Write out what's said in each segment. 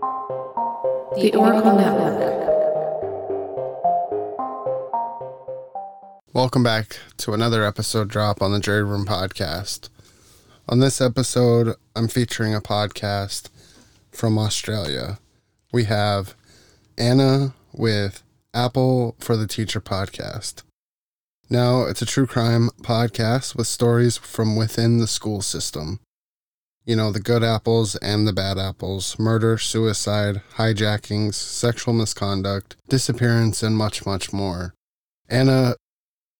The Oracle Network. Welcome back to another episode drop on the Jury Room podcast. On this episode, I'm featuring a podcast from Australia. We have Anna with Apple for the Teacher podcast. Now, it's a true crime podcast with stories from within the school system. You know, the good apples and the bad apples, murder, suicide, hijackings, sexual misconduct, disappearance, and much, much more. Anna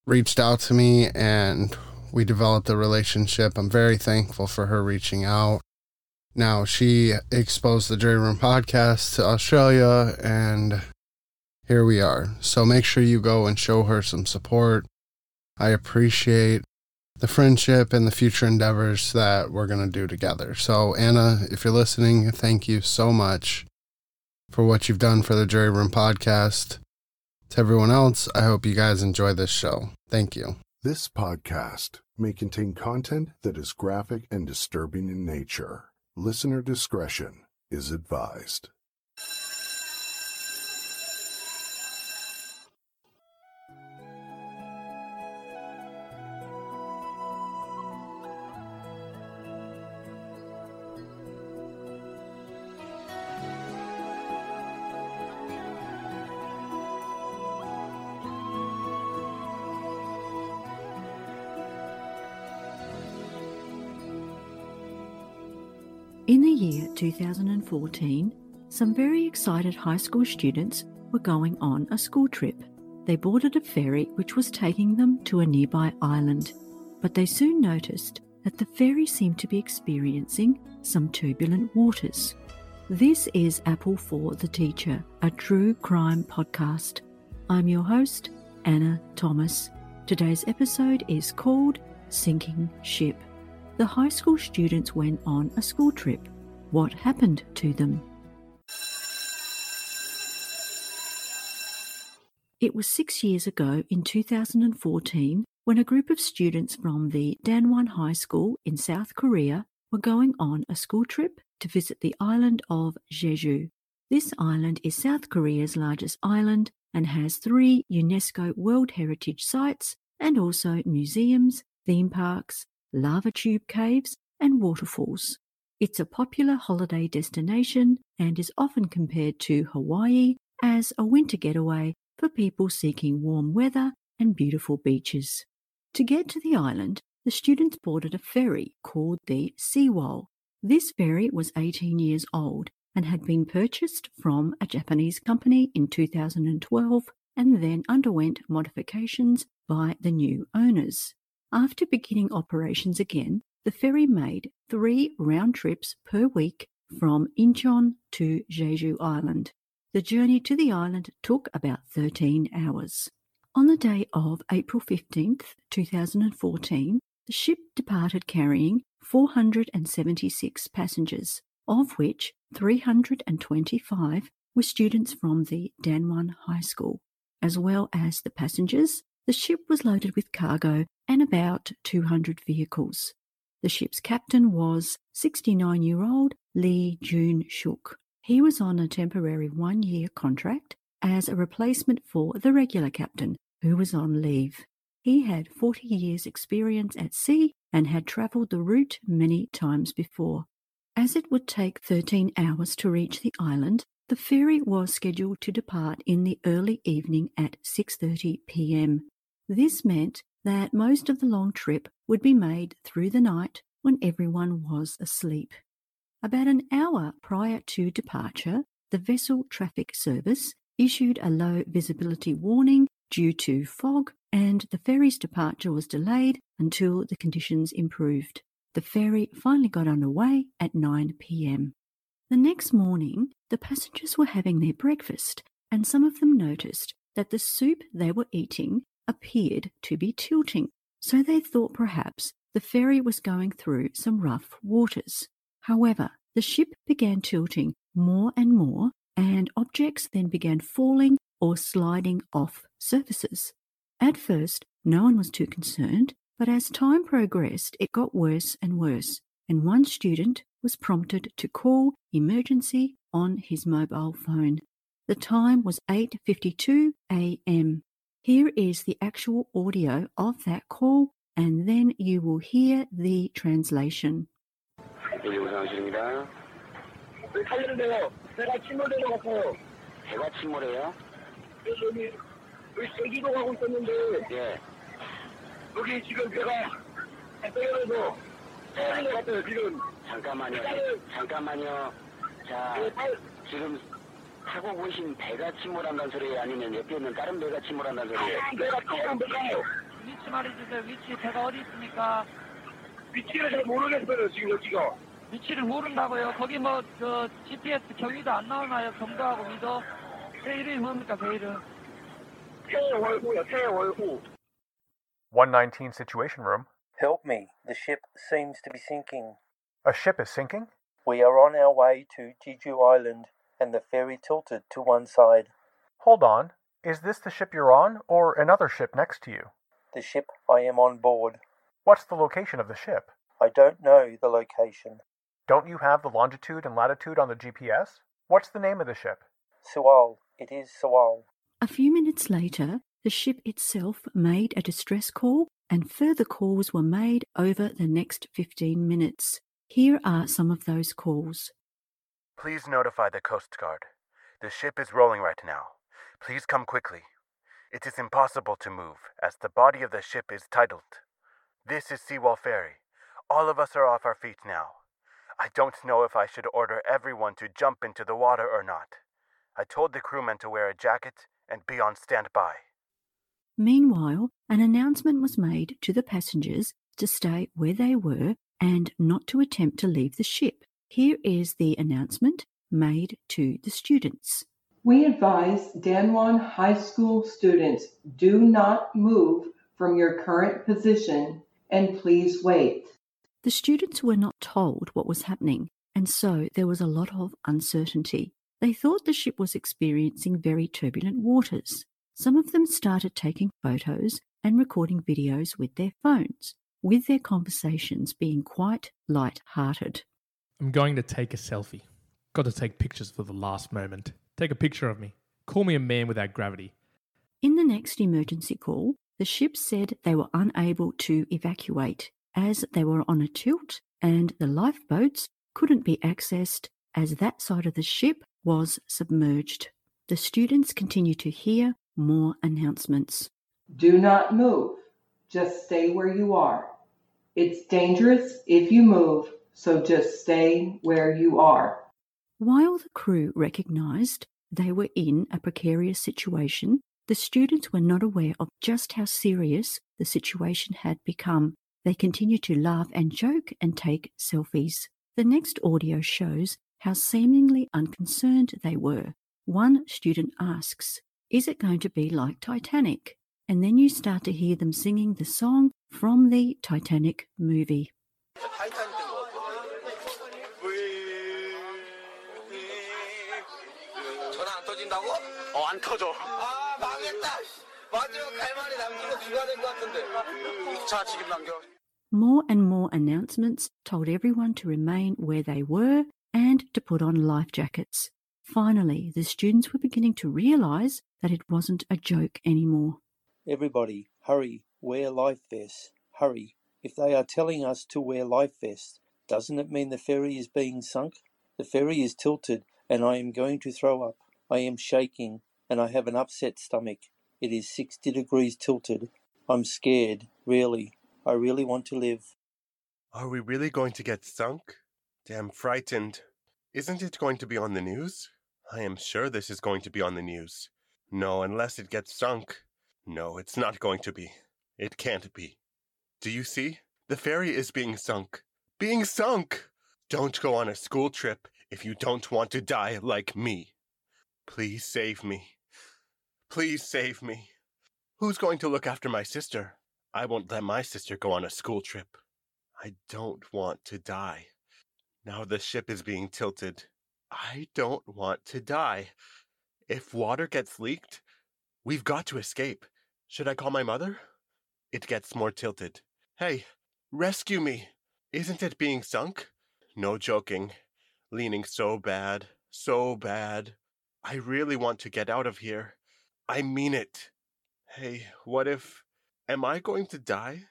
reached out to me and we developed a relationship. I'm very thankful for her reaching out. Now, she exposed the Jury Room podcast to Australia, and here we are. So make sure you go and show her some support. I appreciate the friendship and the future endeavors that we're going to do together. So, Anna, if you're listening, thank you so much for what you've done for the Jury Room podcast. To everyone else, I hope you guys enjoy this show. Thank you. This podcast may contain content that is graphic and disturbing in nature. Listener discretion is advised. In the year 2014, some very excited high school students were going on a school trip. They boarded a ferry which was taking them to a nearby island, but they soon noticed that the ferry seemed to be experiencing some turbulent waters. This is Apple for the Teacher, a true crime podcast. I'm your host, Anna Thomas. Today's episode is called Sinking Ship. The high school students went on a school trip. What happened to them? It was six years ago in 2014 when a group of students from the Danwon High School in South Korea were going on a school trip to visit the island of Jeju. This island is South Korea's largest island and has three UNESCO World Heritage Sites and also museums, theme parks, lava tube caves, and waterfalls. It's a popular holiday destination and is often compared to Hawaii as a winter getaway for people seeking warm weather and beautiful beaches. To get to the island, the students boarded a ferry called the Sewol. This ferry was 18 years old and had been purchased from a Japanese company in 2012 and then underwent modifications by the new owners. After beginning operations again, the ferry made three round trips per week from Incheon to Jeju Island. The journey to the island took about 13 hours. On the day of April 15th, 2014, the ship departed carrying 476 passengers, of which 325 were students from the Danwon High School. As well as the passengers, the ship was loaded with cargo and about 200 vehicles. The ship's captain was 69 year old Lee Joon-seok. He was on a temporary one year contract as a replacement for the regular captain, who was on leave. He had 40 years' experience at sea and had travelled the route many times before. As it would take 13 hours to reach the island, the ferry was scheduled to depart in the early evening at 6:30 p.m. This meant that most of the long trip would be made through the night when everyone was asleep. About an hour prior to departure, the Vessel Traffic Service issued a low visibility warning due to fog, and the ferry's departure was delayed until the conditions improved. The ferry finally got underway at 9 pm. The next morning, the passengers were having their breakfast, and some of them noticed that the soup they were eating appeared to be tilting, so they thought perhaps the ferry was going through some rough waters. However, the ship began tilting more and more, and objects then began falling or sliding off surfaces. At first, no one was too concerned, but as time progressed, it got worse and worse, and one student was prompted to call emergency on his mobile phone. The time was 8:52 a.m. Here is the actual audio of that call and then you will hear the translation. 여기 우상실입니다. 살리는데요. 배가 침몰되는 것 같아요. 배가 침몰해요? 여기 여기 제기도 가고 있었는데 예. 여기 지금 배가 배에서 떨어진 것 같아요. 지금 잠깐만요. 잠깐만요. 자, 그 팔- 지금 타고 계신 배가 침몰한다는 소리예요? 아니면 옆에 있는 다른 배가 침몰한다는 소리예요? 배가 떠오른 배가요. 위치 말해주세요. 위치 배가 어디 있습니까? 위치를 잘 모르겠어요. 지금 여기가. 위치를 모른다고요. 거기 뭐저 GPS 경위도 안 나오나요? 경도하고 위도. 배 이름이 뭡니까? 배 이름. 태월호요. 태월호. 119 Situation Room. Help me. The ship seems to be sinking. A ship is sinking? We are on our way to Jeju Island, and the ferry tilted to one side. Hold on. Is this the ship you're on, or another ship next to you? The ship I am on board. What's the location of the ship? I don't know the location. Don't you have the longitude and latitude on the GPS? What's the name of the ship? Sewol. It is Sewol. A few minutes later, the ship itself made a distress call and further calls were made over the next 15 minutes. Here are some of those calls. Please notify the Coast Guard. The ship is rolling right now. Please come quickly. It is impossible to move, as the body of the ship is titled. This is Sewol Ferry. All of us are off our feet now. I don't know if I should order everyone to jump into the water or not. I told the crewmen to wear a jacket and be on standby. Meanwhile, an announcement was made to the passengers to stay where they were and not to attempt to leave the ship. Here is the announcement made to the students. We advise Danwon High School students do not move from your current position and please wait. The students were not told what was happening, and so there was a lot of uncertainty. They thought the ship was experiencing very turbulent waters. Some of them started taking photos and recording videos with their phones, with their conversations being quite light-hearted. I'm going to take a selfie. Got to take pictures for the last moment. Take a picture of me. Call me a man without gravity. In the next emergency call, the ship said they were unable to evacuate as they were on a tilt and the lifeboats couldn't be accessed as that side of the ship was submerged. The students continue to hear more announcements. Do not move. Just stay where you are. It's dangerous if you move, so just stay where you are. While the crew recognised they were in a precarious situation, the students were not aware of just how serious the situation had become. They continued to laugh and joke and take selfies. The next audio shows how seemingly unconcerned they were. One student asks, Is it going to be like Titanic? And then you start to hear them singing the song from the Titanic movie. 전 어, 안 터져. 아 망했다. 마지막 갈 말이 남기고 귀가 된 것 같은데. 자, 지금 남겨. More and more announcements told everyone to remain where they were and to put on life jackets. Finally, the students were beginning to realise that it wasn't a joke anymore. Everybody, hurry. Wear life vests. Hurry. If they are telling us to wear life vests, doesn't it mean the ferry is being sunk? The ferry is tilted, and I am going to throw up. I am shaking, and I have an upset stomach. It is 60 degrees tilted. I'm scared, really. I really want to live. Are we really going to get sunk? Damn frightened. Isn't it going to be on the news? I am sure this is going to be on the news. No, unless it gets sunk. No, it's not going to be. It can't be. Do you see? The ferry is being sunk. Being sunk! Don't go on a school trip if you don't want to die like me. Please save me. Please save me. Who's going to look after my sister? I won't let my sister go on a school trip. I don't want to die. Now the ship is being tilted. I don't want to die. If water gets leaked, we've got to escape. Should I call my mother? It gets more tilted. Hey, rescue me! Isn't it being sunk? No joking. Leaning so bad. So bad. I really want to get out of here. I mean it. Hey, what if. Am I going to die?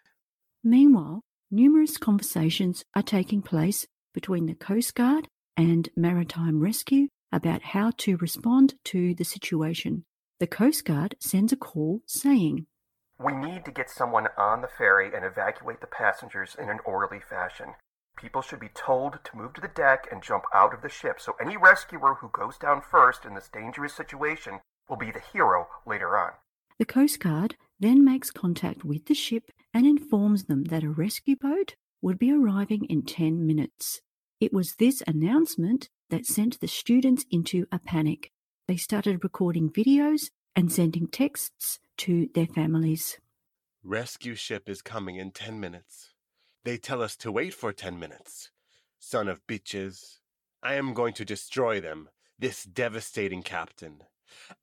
Meanwhile, numerous conversations are taking place between the Coast Guard and Maritime Rescue about how to respond to the situation. The Coast Guard sends a call saying, We need to get someone on the ferry and evacuate the passengers in an orderly fashion. People should be told to move to the deck and jump out of the ship, so any rescuer who goes down first in this dangerous situation will be the hero later on. The Coast Guard then makes contact with the ship and informs them that a rescue boat would be arriving in 10 minutes. It was this announcement that sent the students into a panic. They started recording videos and sending texts to their families. Rescue ship is coming in 10 minutes. They tell us to wait for 10 minutes. Son of bitches. I am going to destroy them, this devastating captain.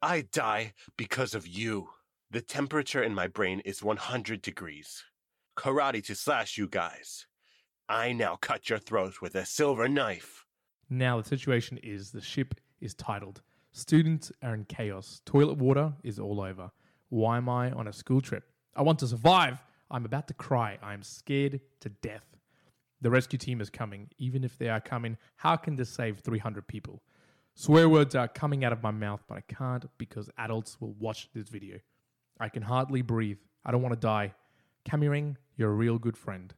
I die because of you. The temperature in my brain is 100 degrees. Karate to slash you guys. I now cut your throat with a silver knife. Now, the situation is the ship is titled Students are in chaos. Toilet water is all over. Why am I on a school trip? I want to survive. I'm about to cry. I am scared to death. The rescue team is coming. Even if they are coming, how can this save 300 people? Swear words are coming out of my mouth, but I can't because adults will watch this video. I can hardly breathe. I don't want to die. Cameron, you're a real good friend.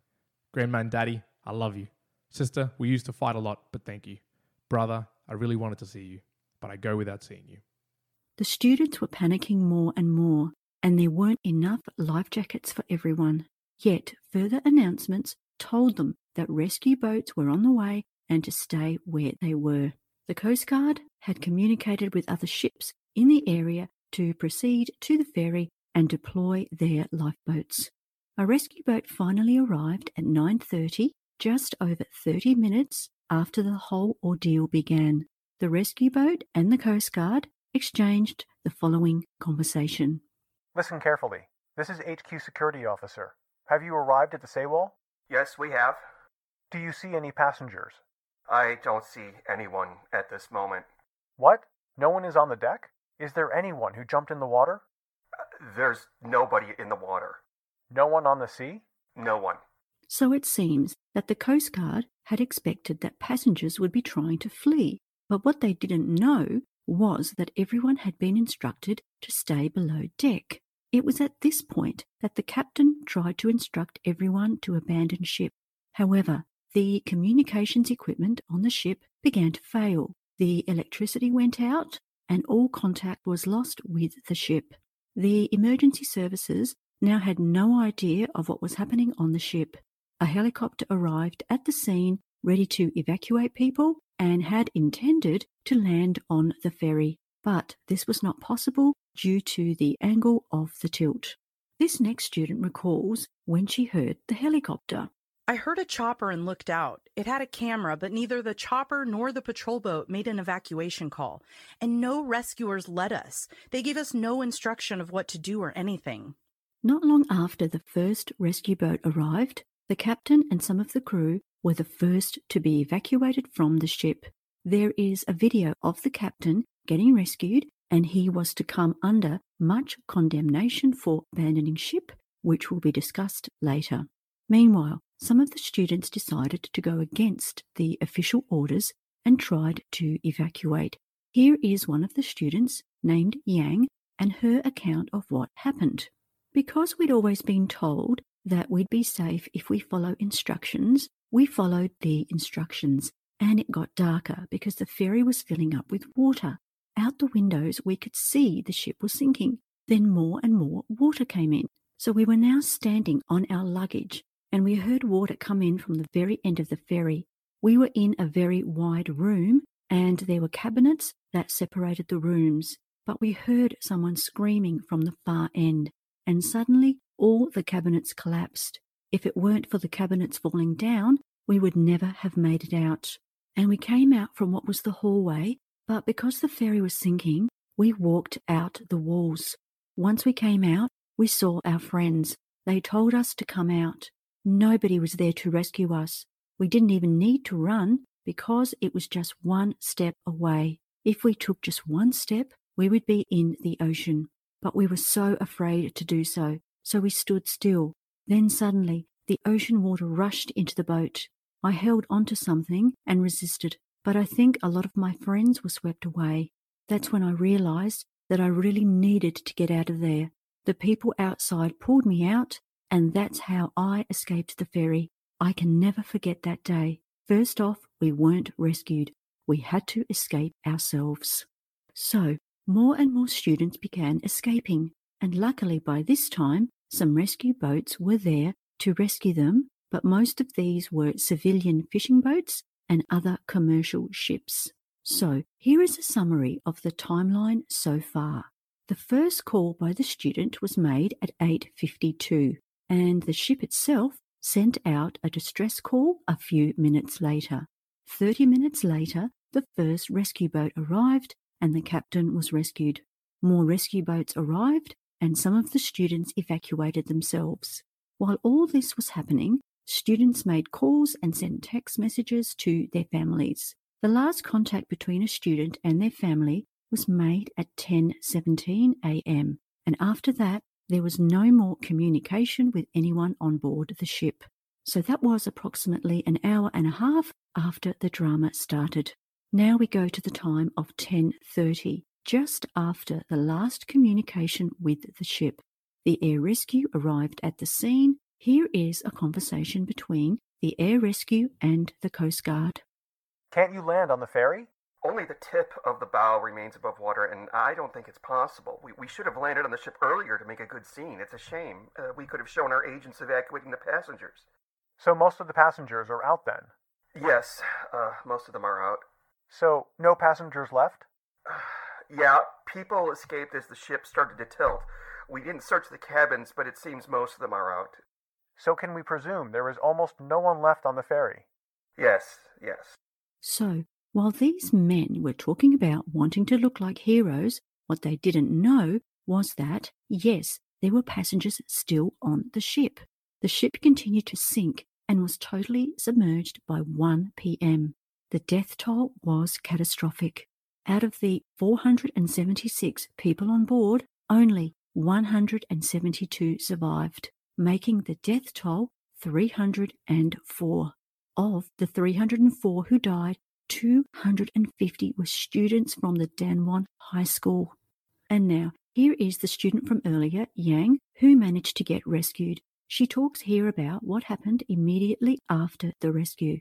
Grandma and Daddy, I love you. Sister, we used to fight a lot, but thank you. Brother, I really wanted to see you, but I go without seeing you. The students were panicking more and more, and there weren't enough life jackets for everyone. Yet, further announcements told them that rescue boats were on the way and to stay where they were. The Coast Guard had communicated with other ships in the area to proceed to the ferry and deploy their lifeboats. A rescue boat finally arrived at 9:30, just over 30 minutes after the whole ordeal began. The rescue boat and the Coast Guard exchanged the following conversation. Listen carefully. This is HQ security officer. Have you arrived at the Sewol? Yes, we have. Do you see any passengers? I don't see anyone at this moment. What? No one is on the deck? Is there anyone who jumped in the water? Uh, there's nobody in the water. No one on the sea? No one. So it seems that the Coast Guard had expected that passengers would be trying to flee, but what they didn't know was that everyone had been instructed to stay below deck. It was at this point that the captain tried to instruct everyone to abandon ship. However, the communications equipment on the ship began to fail. The electricity went out and all contact was lost with the ship. The emergency services now had no idea of what was happening on the ship. A helicopter arrived at the scene ready to evacuate people and had intended to land on the ferry, but this was not possible due to the angle of the tilt. This next student recalls when she heard the helicopter. I heard a chopper and looked out. It had a camera, but neither the chopper nor the patrol boat made an evacuation call. And no rescuers led us. They gave us no instruction of what to do or anything. Not long after the first rescue boat arrived, the captain and some of the crew were the first to be evacuated from the ship. There is a video of the captain getting rescued, and he was to come under much condemnation for abandoning ship, which will be discussed later. Meanwhile, some of the students decided to go against the official orders and tried to evacuate. Here is one of the students named Yang and her account of what happened. Because we'd always been told that we'd be safe if we follow instructions, we followed the instructions and it got darker because the ferry was filling up with water. Out the windows, we could see the ship was sinking. Then more and more water came in. So we were now standing on our luggage and we heard water come in from the very end of the ferry. We were in a very wide room, and there were cabinets that separated the rooms. But we heard someone screaming from the far end, and suddenly all the cabinets collapsed. If it weren't for the cabinets falling down, we would never have made it out. And we came out from what was the hallway, but because the ferry was sinking, we walked out the walls. Once we came out, we saw our friends. They told us to come out. Nobody was there to rescue us. We didn't even need to run because it was just one step away. If we took just one step, we would be in the ocean. But we were so afraid to do so, so we stood still. Then suddenly, the ocean water rushed into the boat. I held onto something and resisted, but I think a lot of my friends were swept away. That's when I realized that I really needed to get out of there. The people outside pulled me out, and that's how I escaped the ferry. I can never forget that day. First off, we weren't rescued. We had to escape ourselves. So, more and more students began escaping, and luckily by this time, some rescue boats were there to rescue them, but most of these were civilian fishing boats and other commercial ships. So, here is a summary of the timeline so far. The first call by the student was made at 8:52 and the ship itself sent out a distress call a few minutes later. 30 minutes later, the first rescue boat arrived and the captain was rescued. More rescue boats arrived and some of the students evacuated themselves. While all this was happening, students made calls and sent text messages to their families. The last contact between a student and their family was made at 10:17 a.m. and after that there was no more communication with anyone on board the ship. So that was approximately an hour and a half after the drama started. Now we go to the time of 10:30, just after the last communication with the ship. The air rescue arrived at the scene. Here is a conversation between the air rescue and the Coast Guard. Can't you land on the ferry? Only the tip of the bow remains above water, and I don't think it's possible. We, we should have landed on the ship earlier to make a good scene. It's a shame. Uh, we could have shown our agents evacuating the passengers. So most of the passengers are out then? Yes, uh, most of them are out. So no passengers left? yeah, people escaped as the ship started to tilt. We didn't search the cabins, but it seems most of them are out. So can we presume there is almost no one left on the ferry? Yes, yes. So, while these men were talking about wanting to look like heroes, what they didn't know was that, yes, there were passengers still on the ship. The ship continued to sink and was totally submerged by 1 p.m. The death toll was catastrophic. Out of the 476 people on board, only 172 survived, making the death toll 304. Of the 304 who died, 250 were students from the Danwon High School. And now, here is the student from earlier, Yang, who managed to get rescued. She talks here about what happened immediately after the rescue.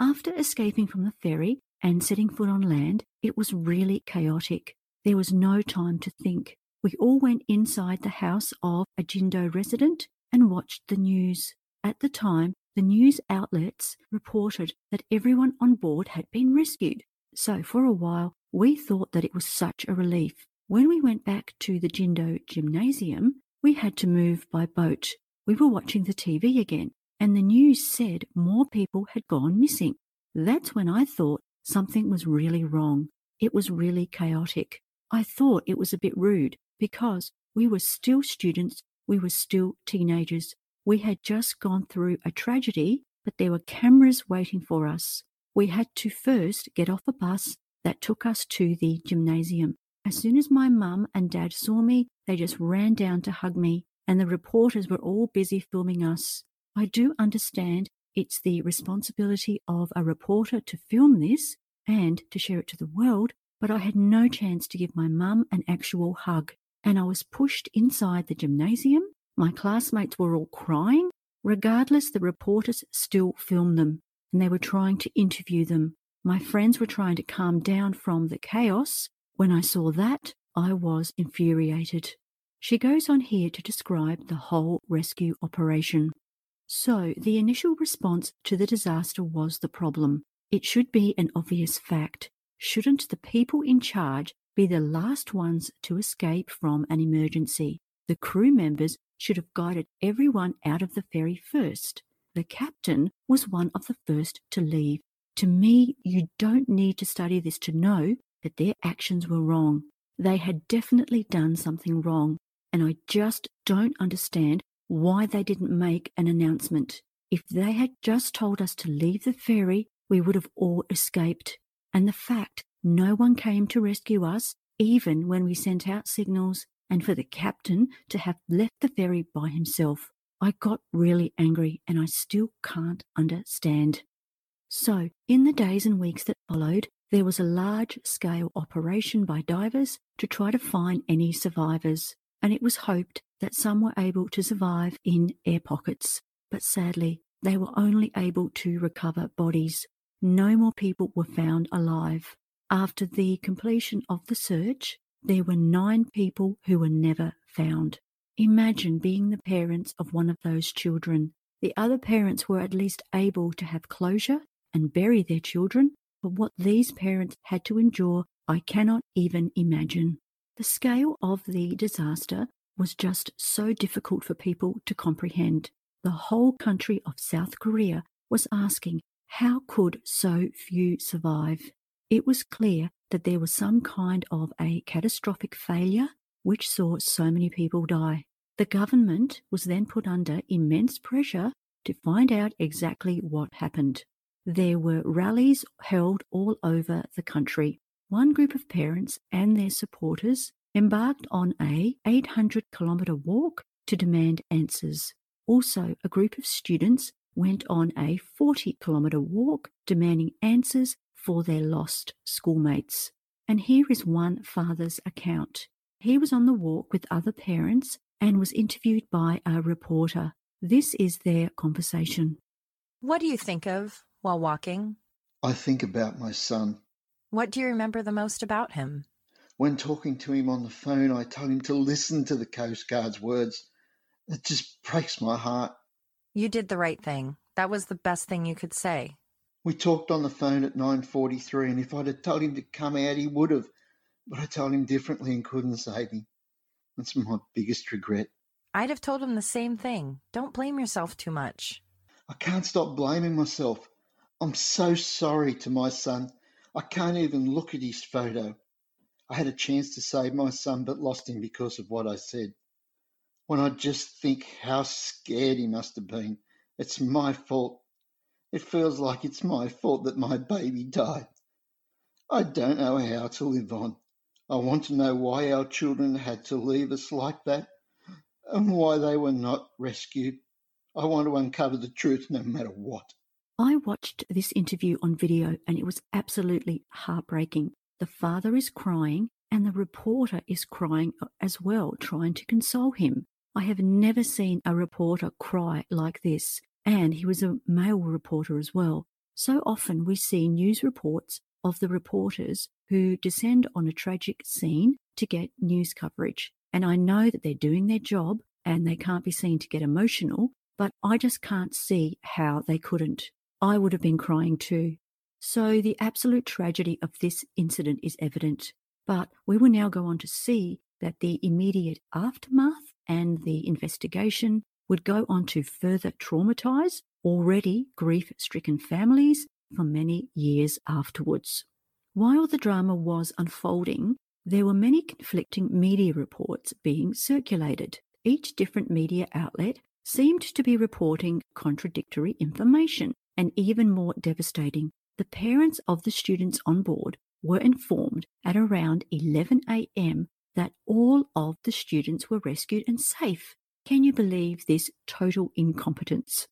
After escaping from the ferry and setting foot on land, it was really chaotic. There was no time to think. We all went inside the house of a Jindo resident and watched the news. At the time, the news outlets reported that everyone on board had been rescued. So for a while, we thought that it was such a relief. When we went back to the Jindo gymnasium, we had to move by boat. We were watching the TV again, and the news said more people had gone missing. That's when I thought something was really wrong. It was really chaotic. I thought it was a bit rude because we were still students, we were still teenagers, we had just gone through a tragedy, but there were cameras waiting for us. We had to first get off a bus that took us to the gymnasium. As soon as my mum and dad saw me, they just ran down to hug me, and the reporters were all busy filming us. I do understand it's the responsibility of a reporter to film this and to share it to the world, but I had no chance to give my mum an actual hug, and I was pushed inside the gymnasium my classmates were all crying. Regardless, the reporters still filmed them and they were trying to interview them. My friends were trying to calm down from the chaos. When I saw that, I was infuriated. She goes on here to describe the whole rescue operation. So, the initial response to the disaster was the problem. It should be an obvious fact. Shouldn't the people in charge be the last ones to escape from an emergency? The crew members should have guided everyone out of the ferry first. The captain was one of the first to leave. To me, you don't need to study this to know that their actions were wrong. They had definitely done something wrong, and I just don't understand why they didn't make an announcement. If they had just told us to leave the ferry, we would have all escaped. And the fact no one came to rescue us, even when we sent out signals, and for the captain to have left the ferry by himself, I got really angry and I still can't understand. So, in the days and weeks that followed, there was a large scale operation by divers to try to find any survivors, and it was hoped that some were able to survive in air pockets. But sadly, they were only able to recover bodies. No more people were found alive. After the completion of the search, there were nine people who were never found. Imagine being the parents of one of those children. The other parents were at least able to have closure and bury their children, but what these parents had to endure, I cannot even imagine. The scale of the disaster was just so difficult for people to comprehend. The whole country of South Korea was asking how could so few survive? It was clear that there was some kind of a catastrophic failure which saw so many people die. The government was then put under immense pressure to find out exactly what happened. There were rallies held all over the country. One group of parents and their supporters embarked on a 800 kilometer walk to demand answers. Also, a group of students went on a 40 kilometer walk demanding answers for their lost schoolmates. And here is one father's account. He was on the walk with other parents and was interviewed by a reporter. This is their conversation. What do you think of while walking? I think about my son. What do you remember the most about him? When talking to him on the phone, I told him to listen to the Coast Guard's words. It just breaks my heart. You did the right thing. That was the best thing you could say. We talked on the phone at 9:43 and if I'd have told him to come out he would have. But I told him differently and couldn't save him. That's my biggest regret. I'd have told him the same thing. Don't blame yourself too much. I can't stop blaming myself. I'm so sorry to my son. I can't even look at his photo. I had a chance to save my son but lost him because of what I said. When I just think how scared he must have been, it's my fault. It feels like it's my fault that my baby died. I don't know how to live on. I want to know why our children had to leave us like that and why they were not rescued. I want to uncover the truth no matter what. I watched this interview on video and it was absolutely heartbreaking. The father is crying and the reporter is crying as well, trying to console him. I have never seen a reporter cry like this and he was a male reporter as well. So often we see news reports of the reporters who descend on a tragic scene to get news coverage. And I know that they're doing their job and they can't be seen to get emotional, but I just can't see how they couldn't. I would have been crying too. So the absolute tragedy of this incident is evident. But we will now go on to see that the immediate aftermath and the investigation would go on to further traumatize already grief stricken families for many years afterwards. While the drama was unfolding, there were many conflicting media reports being circulated. Each different media outlet seemed to be reporting contradictory information, and even more devastating, the parents of the students on board were informed at around 11 a.m. that all of the students were rescued and safe. Can you believe this total incompetence?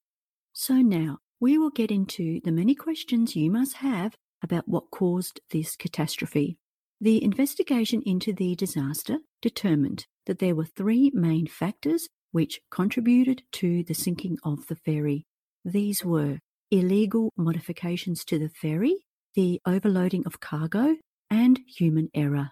So now we will get into the many questions you must have about what caused this catastrophe. The investigation into the disaster determined that there were three main factors which contributed to the sinking of the ferry. These were illegal modifications to the ferry, the overloading of cargo, and human error.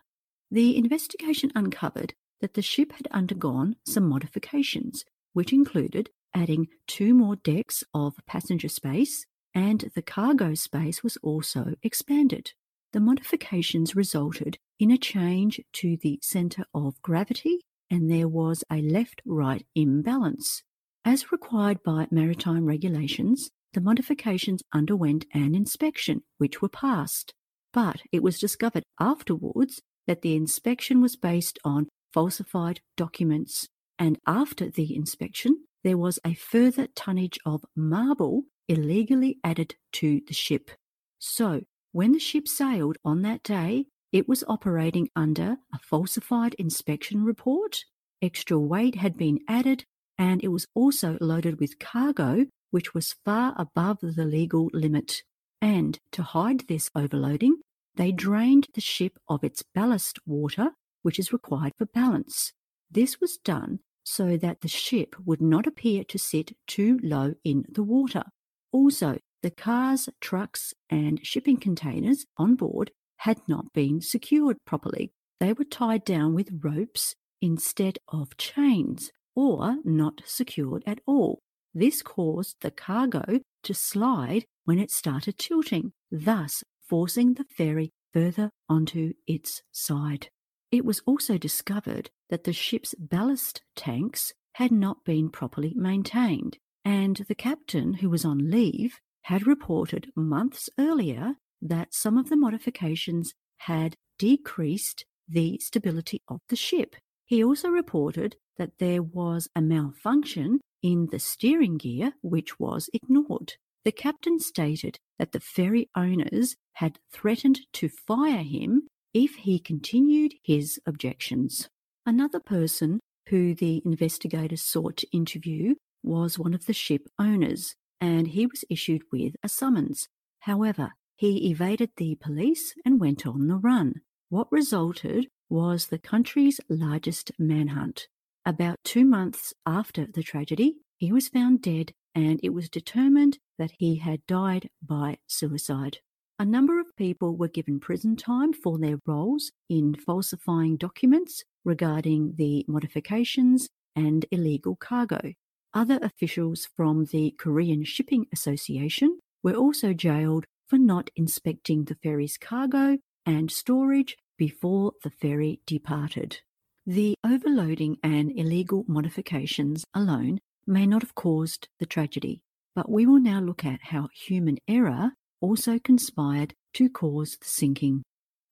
The investigation uncovered that the ship had undergone some modifications, which included adding two more decks of passenger space, and the cargo space was also expanded. The modifications resulted in a change to the centre of gravity, and there was a left right imbalance. As required by maritime regulations, the modifications underwent an inspection, which were passed. But it was discovered afterwards that the inspection was based on falsified documents. And after the inspection, there was a further tonnage of marble illegally added to the ship. So, when the ship sailed on that day, it was operating under a falsified inspection report, extra weight had been added, and it was also loaded with cargo which was far above the legal limit. And to hide this overloading, they drained the ship of its ballast water, which is required for balance. This was done so that the ship would not appear to sit too low in the water. Also, the cars, trucks, and shipping containers on board had not been secured properly. They were tied down with ropes instead of chains, or not secured at all. This caused the cargo to slide when it started tilting, thus forcing the ferry further onto its side. It was also discovered that the ship's ballast tanks had not been properly maintained, and the captain, who was on leave, had reported months earlier that some of the modifications had decreased the stability of the ship. He also reported that there was a malfunction in the steering gear, which was ignored. The captain stated that the ferry owners had threatened to fire him if he continued his objections. Another person who the investigators sought to interview was one of the ship owners, and he was issued with a summons. However, he evaded the police and went on the run. What resulted was the country's largest manhunt. About two months after the tragedy, he was found dead and it was determined that he had died by suicide. A number of people were given prison time for their roles in falsifying documents regarding the modifications and illegal cargo. Other officials from the Korean Shipping Association were also jailed for not inspecting the ferry's cargo and storage before the ferry departed. The overloading and illegal modifications alone may not have caused the tragedy, but we will now look at how human error also conspired to cause the sinking.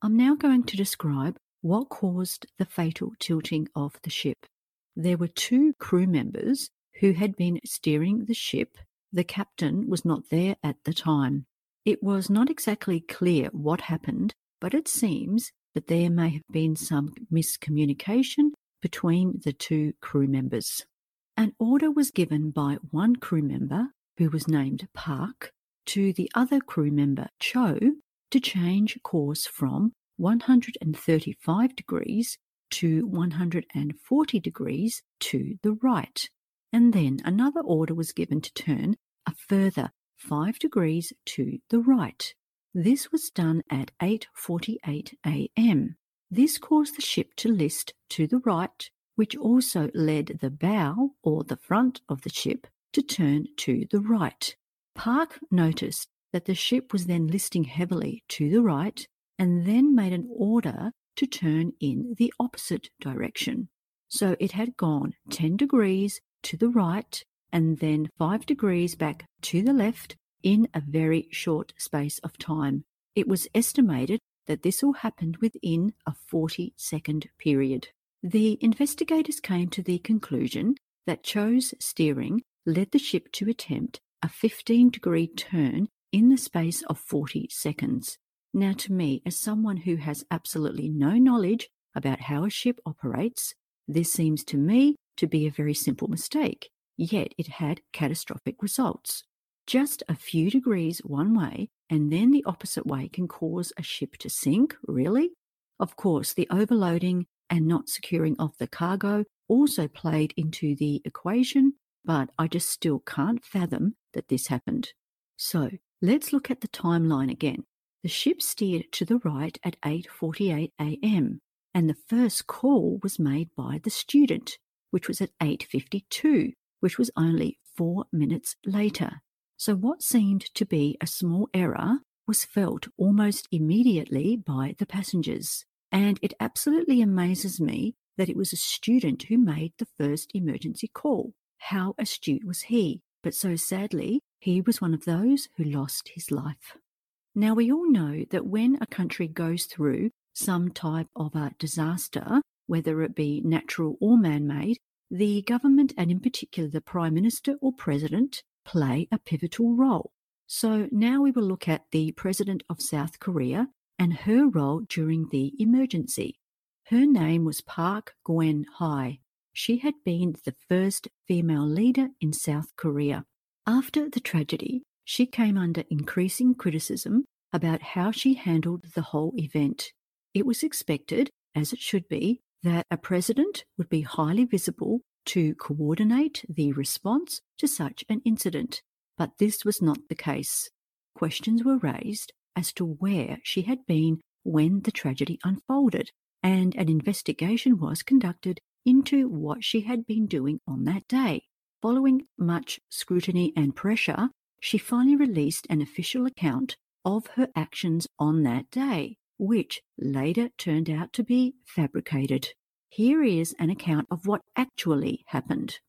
I'm now going to describe what caused the fatal tilting of the ship. There were two crew members who had been steering the ship. The captain was not there at the time. It was not exactly clear what happened, but it seems that there may have been some miscommunication between the two crew members. An order was given by one crew member, who was named Park, to the other crew member, Cho, to change course from 135 degrees to 140 degrees to the right. And then another order was given to turn a further 5 degrees to the right. This was done at 8:48 a.m. This caused the ship to list to the right, which also led the bow or the front of the ship to turn to the right. Park noticed that the ship was then listing heavily to the right and then made an order to turn in the opposite direction. So it had gone 10 degrees to the right and then 5 degrees back to the left in a very short space of time. It was estimated that this all happened within a 40 second period. The investigators came to the conclusion that Cho's steering led the ship to attempt a 15 degree turn in the space of 40 seconds. Now, to me, as someone who has absolutely no knowledge about how a ship operates, this seems to me to be a very simple mistake, yet it had catastrophic results. Just a few degrees one way and then the opposite way can cause a ship to sink, really? Of course, the overloading and not securing of the cargo also played into the equation, but I just still can't fathom that this happened. So, let's look at the timeline again. The ship steered to the right at 8:48 a.m. and the first call was made by the student, which was at 8:52, which was only 4 minutes later. So, what seemed to be a small error was felt almost immediately by the passengers. And it absolutely amazes me that it was a student who made the first emergency call. How astute was he? But so sadly, he was one of those who lost his life. Now, we all know that when a country goes through some type of a disaster, whether it be natural or man made, the government, and in particular the Prime Minister or President, play a pivotal role. So now we will look at the President of South Korea and her role during the emergency. Her name was Park Gwen Hye. She had been the first female leader in South Korea. After the tragedy, she came under increasing criticism about how she handled the whole event. It was expected, as it should be, that a president would be highly visible to coordinate the response to such an incident, but this was not the case. Questions were raised as to where she had been when the tragedy unfolded, and an investigation was conducted into what she had been doing on that day. Following much scrutiny and pressure, she finally released an official account of her actions on that day, which later turned out to be fabricated. Here is an account of what actually happened.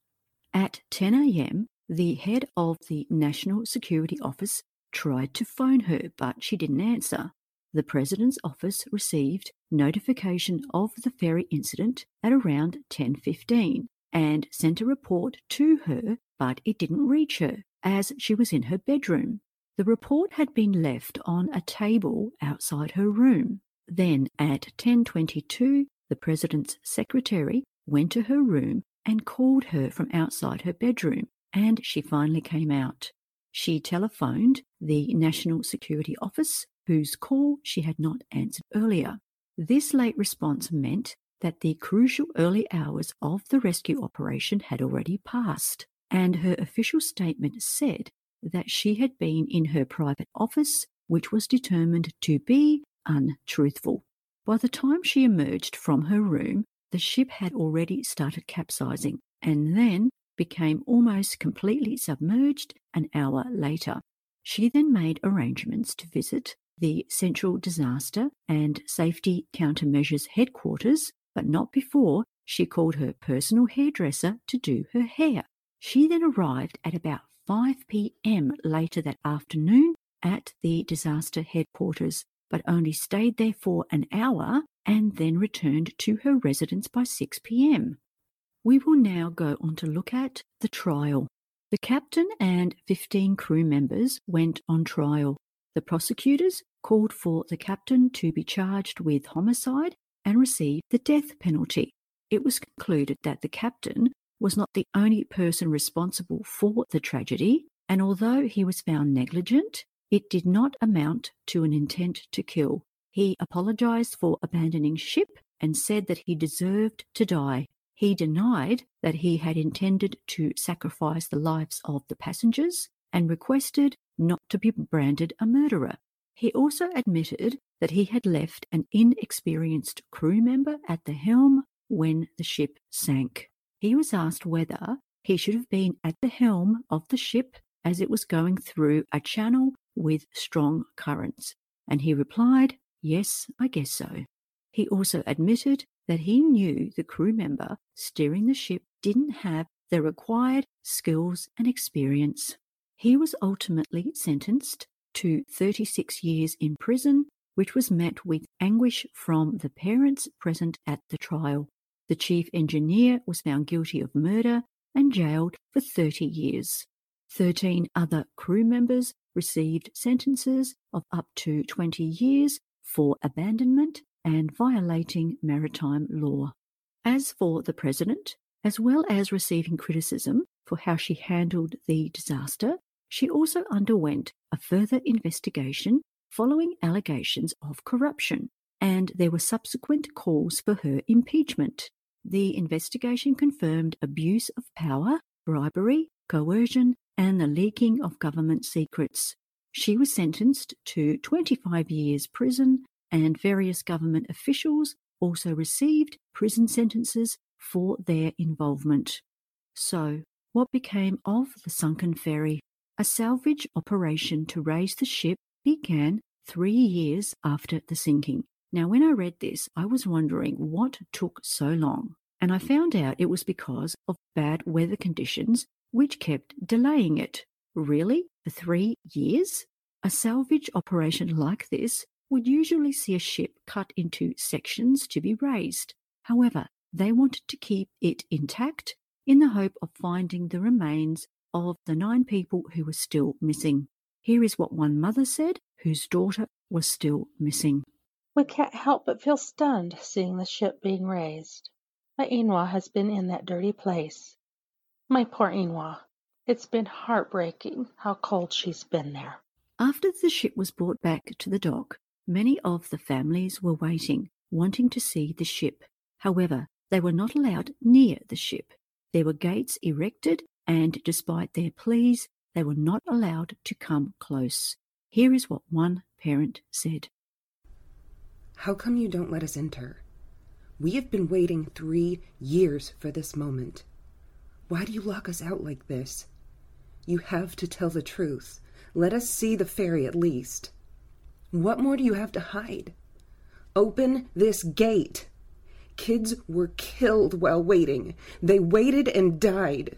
At 10 a.m., the head of the National Security Office tried to phone her, but she didn't answer. The President's office received notification of the ferry incident at around 10:15 and sent a report to her, but it didn't reach her as she was in her bedroom. The report had been left on a table outside her room. Then at 10:22, the president's secretary went to her room and called her from outside her bedroom, and she finally came out. She telephoned the National Security Office, whose call she had not answered earlier. This late response meant that the crucial early hours of the rescue operation had already passed, and her official statement said that she had been in her private office, which was determined to be untruthful. By the time she emerged from her room, the ship had already started capsizing and then became almost completely submerged an hour later. She then made arrangements to visit the Central Disaster and Safety Countermeasures headquarters, but not before she called her personal hairdresser to do her hair. She then arrived at about 5 p.m. later that afternoon at the disaster headquarters, but only stayed there for an hour and then returned to her residence by 6 p.m. We will now go on to look at the trial. The captain and 15 crew members went on trial. The prosecutors called for the captain to be charged with homicide and receive the death penalty. It was concluded that the captain was not the only person responsible for the tragedy, and although he was found negligent, it did not amount to an intent to kill. He apologized for abandoning ship and said that he deserved to die. He denied that he had intended to sacrifice the lives of the passengers and requested not to be branded a murderer. He also admitted that he had left an inexperienced crew member at the helm when the ship sank. He was asked whether he should have been at the helm of the ship as it was going through a channel with strong currents, and he replied, Yes, I guess so. He also admitted that he knew the crew member steering the ship didn't have the required skills and experience. He was ultimately sentenced to 36 years in prison, which was met with anguish from the parents present at the trial. The chief engineer was found guilty of murder and jailed for 30 years. 13 other crew members received sentences of up to 20 years for abandonment and violating maritime law. As for the president, as well as receiving criticism for how she handled the disaster, she also underwent a further investigation following allegations of corruption, and there were subsequent calls for her impeachment. The investigation confirmed abuse of power, bribery, coercion, and the leaking of government secrets. She was sentenced to 25 years prison and various government officials also received prison sentences for their involvement. So, what became of the sunken ferry? A salvage operation to raise the ship began three years after the sinking. Now, when I read this, I was wondering what took so long, and I found out it was because of bad weather conditions which kept delaying it. Really? For three years? A salvage operation like this would usually see a ship cut into sections to be raised. However, they wanted to keep it intact in the hope of finding the remains of the nine people who were still missing. Here is what one mother said, whose daughter was still missing. We can't help but feel stunned seeing the ship being raised. My Inwa has been in that dirty place. My poor Inwa. It's been heartbreaking how cold she's been there. After the ship was brought back to the dock, many of the families were waiting, wanting to see the ship. However, they were not allowed near the ship. There were gates erected, and despite their pleas, they were not allowed to come close. Here is what one parent said. How come you don't let us enter? We have been waiting three years for this moment. Why do you lock us out like this? You have to tell the truth. Let us see the fairy at least. What more do you have to hide? Open this gate. Kids were killed while waiting. They waited and died.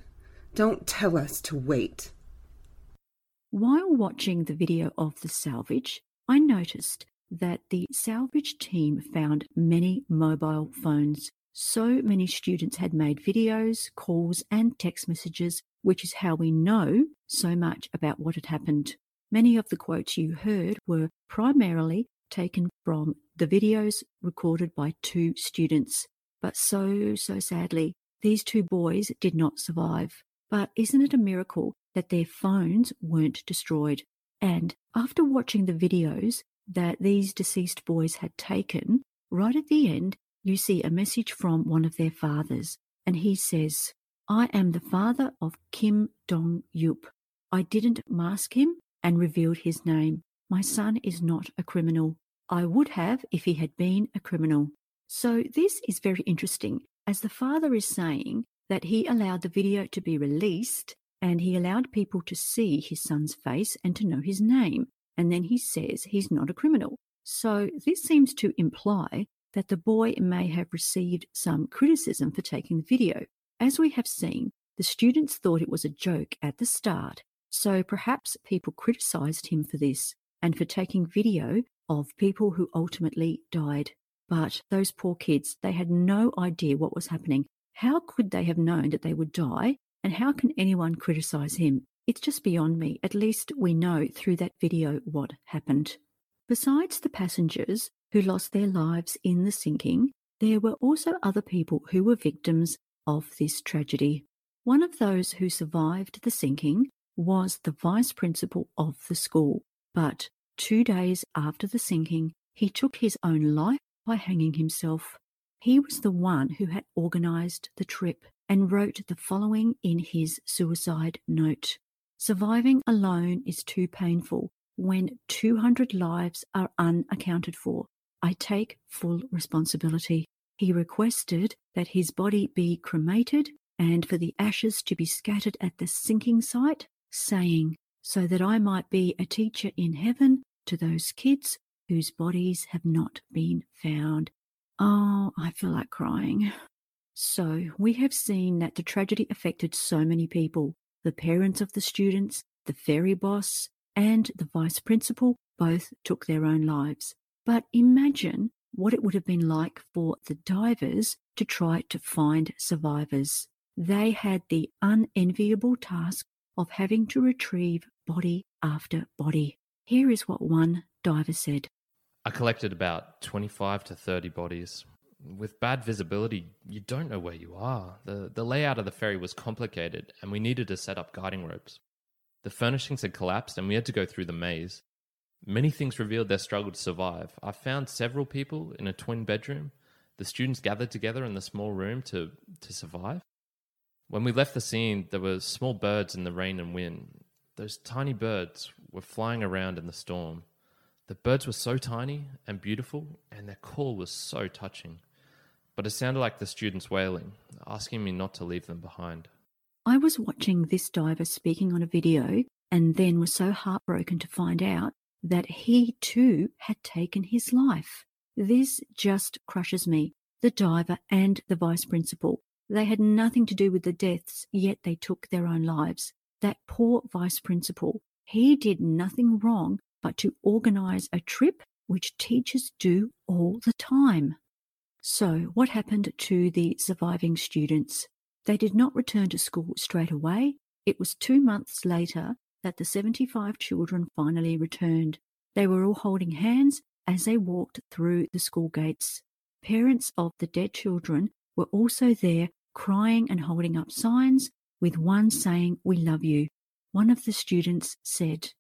Don't tell us to wait. While watching the video of the salvage, I noticed that the salvage team found many mobile phones. So many students had made videos, calls, and text messages, which is how we know so much about what had happened. Many of the quotes you heard were primarily taken from the videos recorded by two students. But so, so sadly, these two boys did not survive. But isn't it a miracle that their phones weren't destroyed? And after watching the videos, that these deceased boys had taken, right at the end, you see a message from one of their fathers. And he says, I am the father of Kim Dong Yup. I didn't mask him and revealed his name. My son is not a criminal. I would have if he had been a criminal. So this is very interesting, as the father is saying that he allowed the video to be released and he allowed people to see his son's face and to know his name and then he says he's not a criminal. So this seems to imply that the boy may have received some criticism for taking the video. As we have seen, the students thought it was a joke at the start, so perhaps people criticized him for this and for taking video of people who ultimately died. But those poor kids, they had no idea what was happening. How could they have known that they would die? And how can anyone criticize him? It's just beyond me. At least we know through that video what happened. Besides the passengers who lost their lives in the sinking, there were also other people who were victims of this tragedy. One of those who survived the sinking was the vice principal of the school, but two days after the sinking, he took his own life by hanging himself. He was the one who had organized the trip and wrote the following in his suicide note. Surviving alone is too painful when 200 lives are unaccounted for. I take full responsibility. He requested that his body be cremated and for the ashes to be scattered at the sinking site, saying, So that I might be a teacher in heaven to those kids whose bodies have not been found. Oh, I feel like crying. So, we have seen that the tragedy affected so many people. The parents of the students, the ferry boss, and the vice principal both took their own lives. But imagine what it would have been like for the divers to try to find survivors. They had the unenviable task of having to retrieve body after body. Here is what one diver said I collected about 25 to 30 bodies with bad visibility, you don't know where you are. The, the layout of the ferry was complicated, and we needed to set up guiding ropes. The furnishings had collapsed, and we had to go through the maze. Many things revealed their struggle to survive. I found several people in a twin bedroom. The students gathered together in the small room to, to survive. When we left the scene, there were small birds in the rain and wind. Those tiny birds were flying around in the storm. The birds were so tiny and beautiful, and their call was so touching but it sounded like the students wailing, asking me not to leave them behind. I was watching this diver speaking on a video and then was so heartbroken to find out that he too had taken his life. This just crushes me. The diver and the vice principal. They had nothing to do with the deaths, yet they took their own lives. That poor vice principal, he did nothing wrong but to organize a trip which teachers do all the time. So, what happened to the surviving students? They did not return to school straight away. It was two months later that the 75 children finally returned. They were all holding hands as they walked through the school gates. Parents of the dead children were also there crying and holding up signs, with one saying, We love you. One of the students said,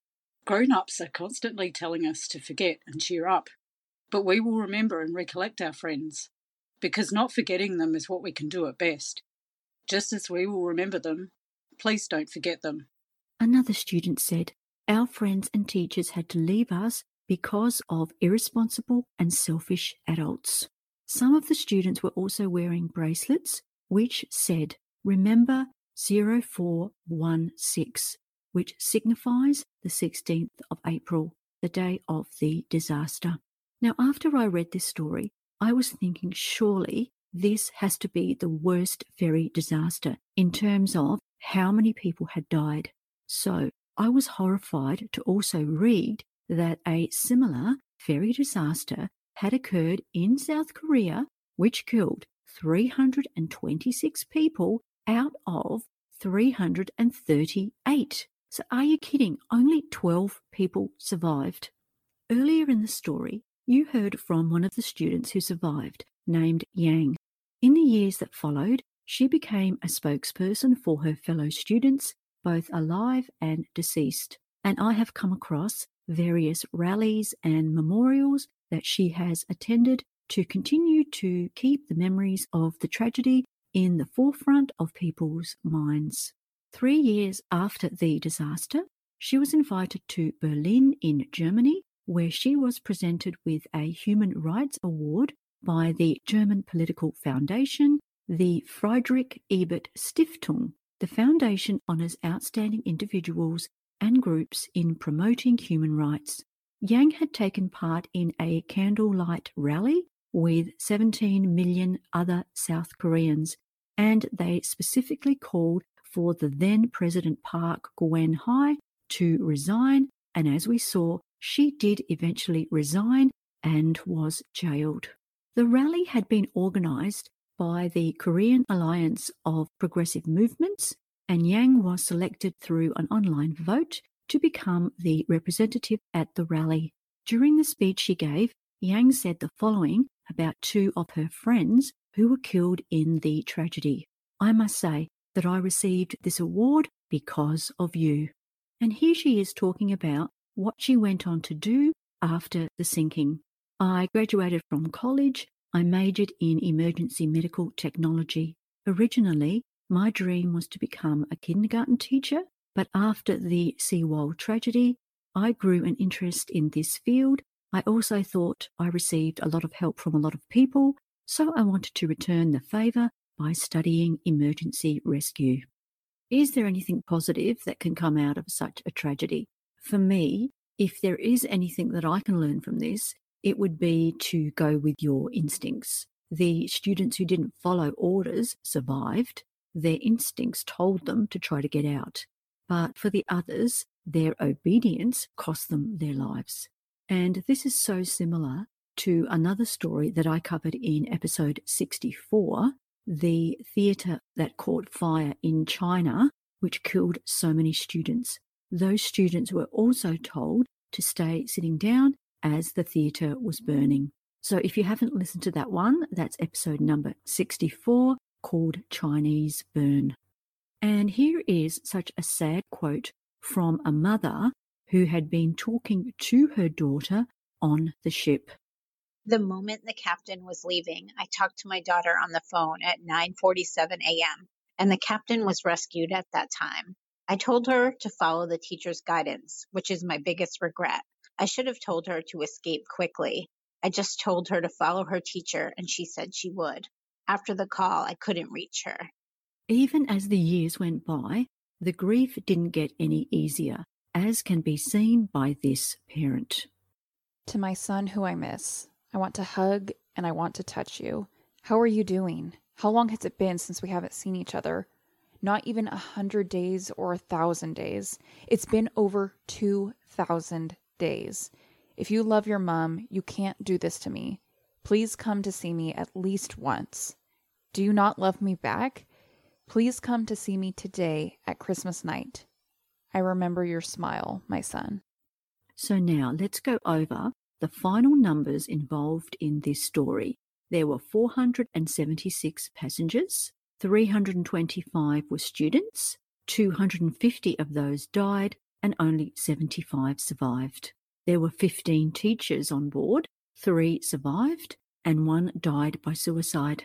Grown ups are constantly telling us to forget and cheer up, but we will remember and recollect our friends, because not forgetting them is what we can do at best. Just as we will remember them, please don't forget them. Another student said, Our friends and teachers had to leave us because of irresponsible and selfish adults. Some of the students were also wearing bracelets which said, Remember 0416, which signifies the 16th of April, the day of the disaster. Now, after I read this story, I was thinking surely this has to be the worst ferry disaster in terms of how many people had died. So I was horrified to also read that a similar ferry disaster had occurred in South Korea, which killed 326 people out of 338. So, are you kidding? Only 12 people survived. Earlier in the story, you heard from one of the students who survived, named Yang. In the years that followed, she became a spokesperson for her fellow students, both alive and deceased. And I have come across various rallies and memorials that she has attended to continue to keep the memories of the tragedy in the forefront of people's minds. Three years after the disaster, she was invited to Berlin in Germany, where she was presented with a Human Rights Award by the German political foundation, the Friedrich Ebert Stiftung. The foundation honors outstanding individuals and groups in promoting human rights. Yang had taken part in a candlelight rally with 17 million other South Koreans, and they specifically called for the then President Park Geun Hye to resign. And as we saw, she did eventually resign and was jailed. The rally had been organized by the Korean Alliance of Progressive Movements, and Yang was selected through an online vote to become the representative at the rally. During the speech she gave, Yang said the following about two of her friends who were killed in the tragedy. I must say that I received this award because of you. And here she is talking about what she went on to do after the sinking. I graduated from college. I majored in emergency medical technology. Originally, my dream was to become a kindergarten teacher, but after the Sewol tragedy, I grew an interest in this field I also thought I received a lot of help from a lot of people, so I wanted to return the favour by studying emergency rescue. Is there anything positive that can come out of such a tragedy? For me, if there is anything that I can learn from this, it would be to go with your instincts. The students who didn't follow orders survived. Their instincts told them to try to get out. But for the others, their obedience cost them their lives. And this is so similar to another story that I covered in episode 64 the theatre that caught fire in China, which killed so many students. Those students were also told to stay sitting down as the theatre was burning. So if you haven't listened to that one, that's episode number 64 called Chinese Burn. And here is such a sad quote from a mother who had been talking to her daughter on the ship. The moment the captain was leaving, I talked to my daughter on the phone at 9:47 a.m. and the captain was rescued at that time. I told her to follow the teacher's guidance, which is my biggest regret. I should have told her to escape quickly. I just told her to follow her teacher and she said she would. After the call, I couldn't reach her. Even as the years went by, the grief didn't get any easier as can be seen by this parent. To my son, who I miss, I want to hug and I want to touch you. How are you doing? How long has it been since we haven't seen each other? Not even a hundred days or a thousand days. It's been over 2,000 days. If you love your mom, you can't do this to me. Please come to see me at least once. Do you not love me back? Please come to see me today at Christmas night. I remember your smile, my son. So now let's go over the final numbers involved in this story. There were 476 passengers, 325 were students, 250 of those died, and only 75 survived. There were 15 teachers on board, three survived, and one died by suicide.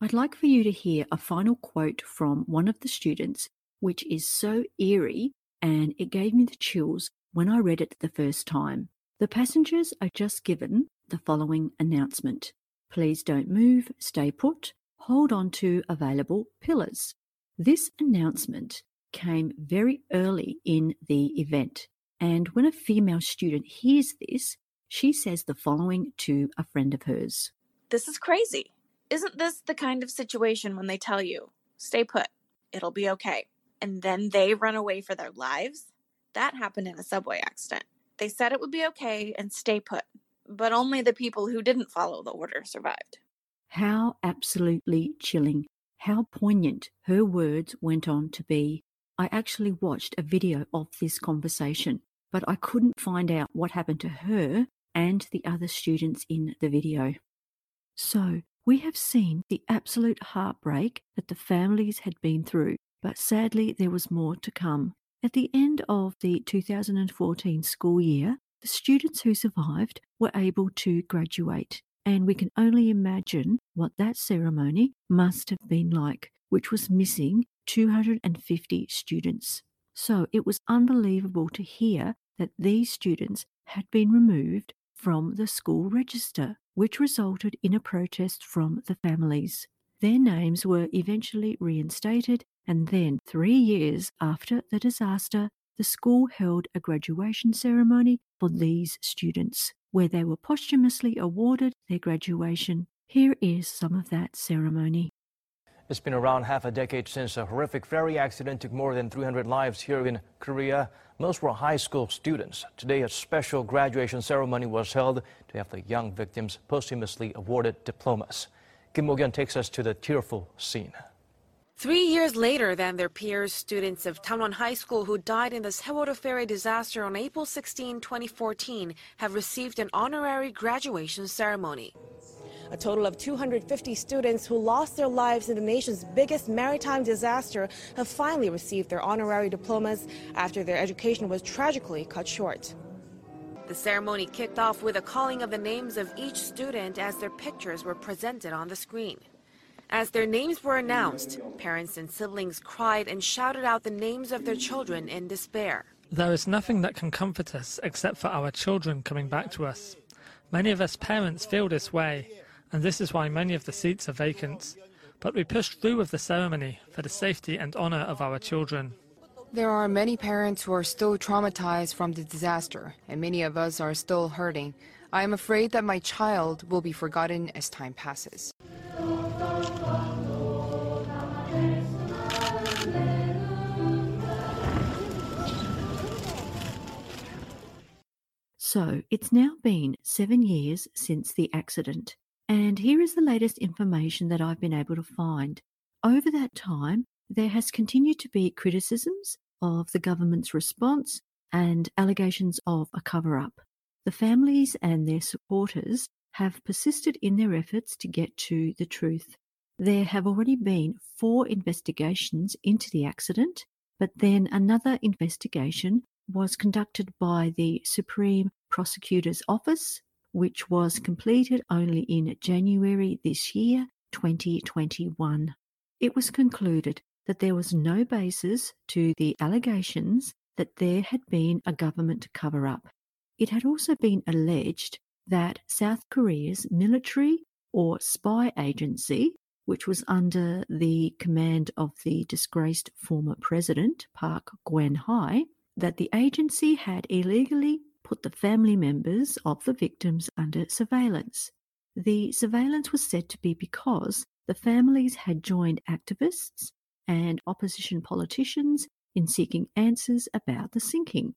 I'd like for you to hear a final quote from one of the students, which is so eerie and it gave me the chills when I read it the first time. The passengers are just given the following announcement Please don't move, stay put, hold on to available pillars. This announcement came very early in the event, and when a female student hears this, she says the following to a friend of hers This is crazy. Isn't this the kind of situation when they tell you, stay put, it'll be okay, and then they run away for their lives? That happened in a subway accident. They said it would be okay and stay put, but only the people who didn't follow the order survived. How absolutely chilling, how poignant her words went on to be. I actually watched a video of this conversation, but I couldn't find out what happened to her and the other students in the video. So, we have seen the absolute heartbreak that the families had been through, but sadly, there was more to come. At the end of the 2014 school year, the students who survived were able to graduate, and we can only imagine what that ceremony must have been like, which was missing 250 students. So it was unbelievable to hear that these students had been removed from the school register, which resulted in a protest from the families. Their names were eventually reinstated, and then, three years after the disaster, the school held a graduation ceremony for these students, where they were posthumously awarded their graduation. Here is some of that ceremony. It's been around half a decade since a horrific ferry accident took more than 300 lives here in Korea. Most were high school students. Today, a special graduation ceremony was held to have the young victims posthumously awarded diplomas. Kim Mo-kyun takes us to the tearful scene. Three years later than their peers, students of Danwon High School who died in the Sewol ferry disaster on April 16, 2014, have received an honorary graduation ceremony. A total of 250 students who lost their lives in the nation's biggest maritime disaster have finally received their honorary diplomas after their education was tragically cut short. The ceremony kicked off with a calling of the names of each student as their pictures were presented on the screen. As their names were announced, parents and siblings cried and shouted out the names of their children in despair. There is nothing that can comfort us except for our children coming back to us. Many of us parents feel this way, and this is why many of the seats are vacant. But we pushed through with the ceremony for the safety and honor of our children. There are many parents who are still traumatized from the disaster, and many of us are still hurting. I am afraid that my child will be forgotten as time passes. So it's now been seven years since the accident, and here is the latest information that I've been able to find. Over that time, there has continued to be criticisms of the government's response and allegations of a cover up. The families and their supporters have persisted in their efforts to get to the truth. There have already been four investigations into the accident, but then another investigation was conducted by the Supreme Prosecutor's Office, which was completed only in January this year, 2021. It was concluded that there was no basis to the allegations that there had been a government cover up. It had also been alleged that South Korea's military or spy agency, which was under the command of the disgraced former president Park Geun-hye, that the agency had illegally put the family members of the victims under surveillance. The surveillance was said to be because the families had joined activists and opposition politicians in seeking answers about the sinking.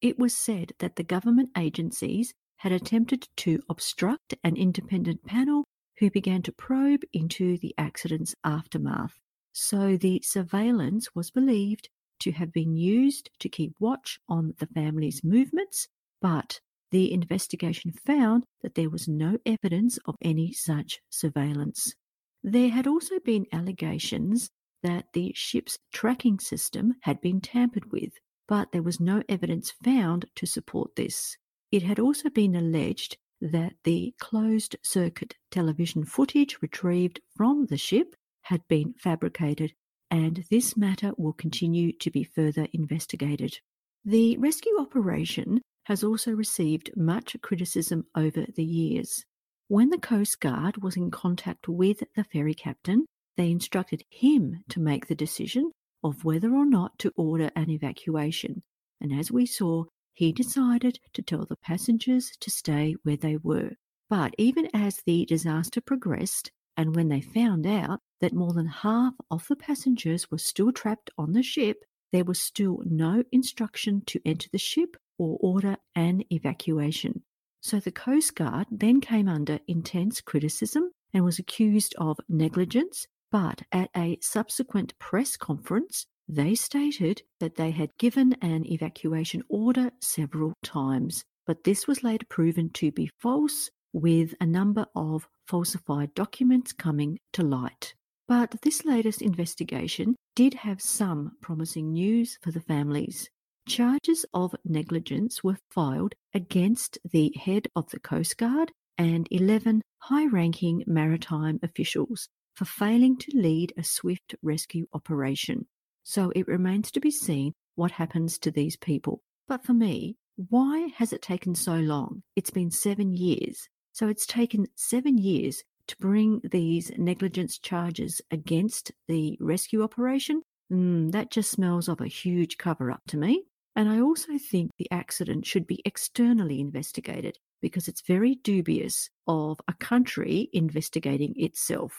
It was said that the government agencies had attempted to obstruct an independent panel who began to probe into the accident's aftermath. So the surveillance was believed to have been used to keep watch on the family's movements, but the investigation found that there was no evidence of any such surveillance. There had also been allegations that the ship's tracking system had been tampered with, but there was no evidence found to support this. It had also been alleged that the closed circuit television footage retrieved from the ship had been fabricated, and this matter will continue to be further investigated. The rescue operation has also received much criticism over the years. When the Coast Guard was in contact with the ferry captain, they instructed him to make the decision of whether or not to order an evacuation. And as we saw, he decided to tell the passengers to stay where they were. But even as the disaster progressed, and when they found out that more than half of the passengers were still trapped on the ship, there was still no instruction to enter the ship or order an evacuation. So the Coast Guard then came under intense criticism and was accused of negligence. But at a subsequent press conference, they stated that they had given an evacuation order several times, but this was later proven to be false, with a number of falsified documents coming to light. But this latest investigation did have some promising news for the families. Charges of negligence were filed against the head of the Coast Guard and 11 high ranking maritime officials for failing to lead a swift rescue operation. So it remains to be seen what happens to these people. But for me, why has it taken so long? It's been seven years. So it's taken seven years to bring these negligence charges against the rescue operation. Mm, that just smells of a huge cover up to me. And I also think the accident should be externally investigated because it's very dubious of a country investigating itself.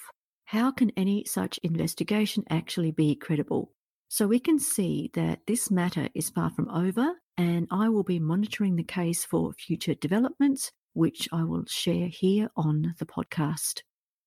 How can any such investigation actually be credible? So we can see that this matter is far from over, and I will be monitoring the case for future developments, which I will share here on the podcast.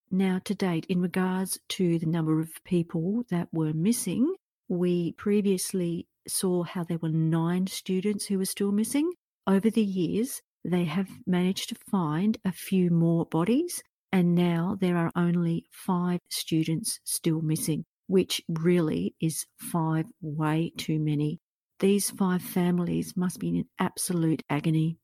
Now, to date, in regards to the number of people that were missing, we previously saw how there were nine students who were still missing. Over the years, they have managed to find a few more bodies, and now there are only five students still missing which really is five way too many. These five families must be in absolute agony.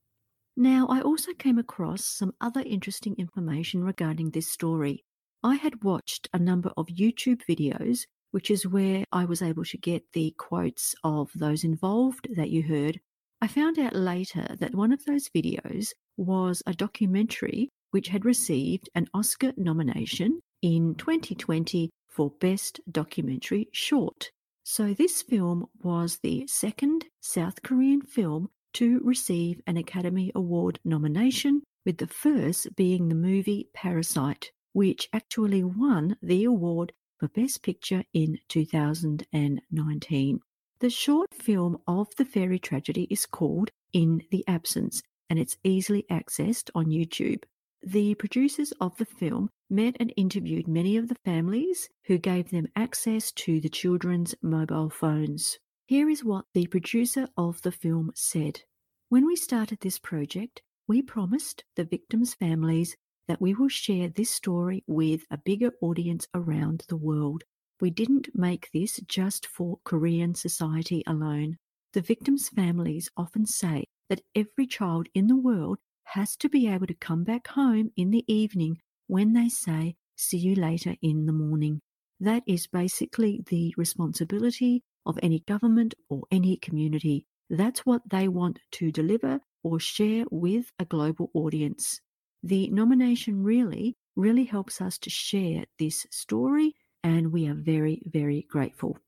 Now, I also came across some other interesting information regarding this story. I had watched a number of YouTube videos, which is where I was able to get the quotes of those involved that you heard. I found out later that one of those videos was a documentary which had received an Oscar nomination in 2020 for Best Documentary Short. So, this film was the second South Korean film to receive an Academy Award nomination, with the first being the movie Parasite, which actually won the award for Best Picture in 2019. The short film of the fairy tragedy is called In the Absence, and it's easily accessed on YouTube. The producers of the film met and interviewed many of the families who gave them access to the children's mobile phones. Here is what the producer of the film said When we started this project, we promised the victims' families that we will share this story with a bigger audience around the world. We didn't make this just for Korean society alone. The victims' families often say that every child in the world has to be able to come back home in the evening when they say, see you later in the morning. That is basically the responsibility of any government or any community. That's what they want to deliver or share with a global audience. The nomination really, really helps us to share this story, and we are very, very grateful.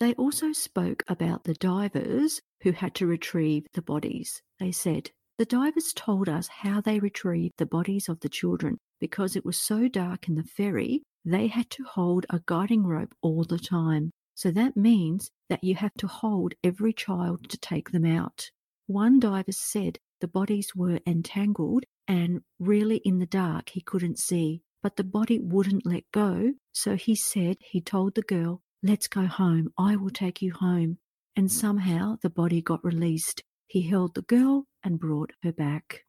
They also spoke about the divers who had to retrieve the bodies. They said, the divers told us how they retrieved the bodies of the children. Because it was so dark in the ferry, they had to hold a guiding rope all the time. So that means that you have to hold every child to take them out. One diver said the bodies were entangled and really in the dark he couldn't see, but the body wouldn't let go. So he said he told the girl, Let's go home. I will take you home. and somehow the body got released. He held the girl and brought her back.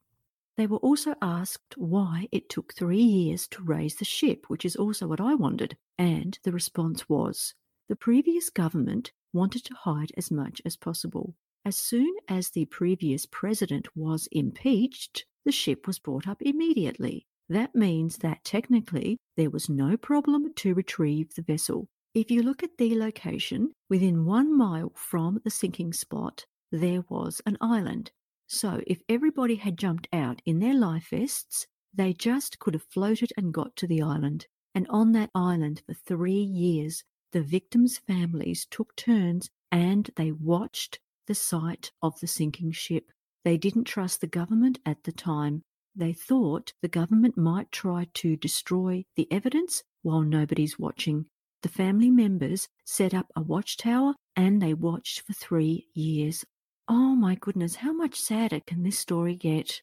They were also asked why it took three years to raise the ship, which is also what I wondered, and the response was the previous government wanted to hide as much as possible. As soon as the previous president was impeached, the ship was brought up immediately. That means that technically there was no problem to retrieve the vessel. If you look at the location, within one mile from the sinking spot, there was an island. So if everybody had jumped out in their life vests, they just could have floated and got to the island. And on that island for three years, the victims' families took turns and they watched the site of the sinking ship. They didn't trust the government at the time. They thought the government might try to destroy the evidence while nobody's watching. The family members set up a watchtower and they watched for three years. Oh my goodness, how much sadder can this story get?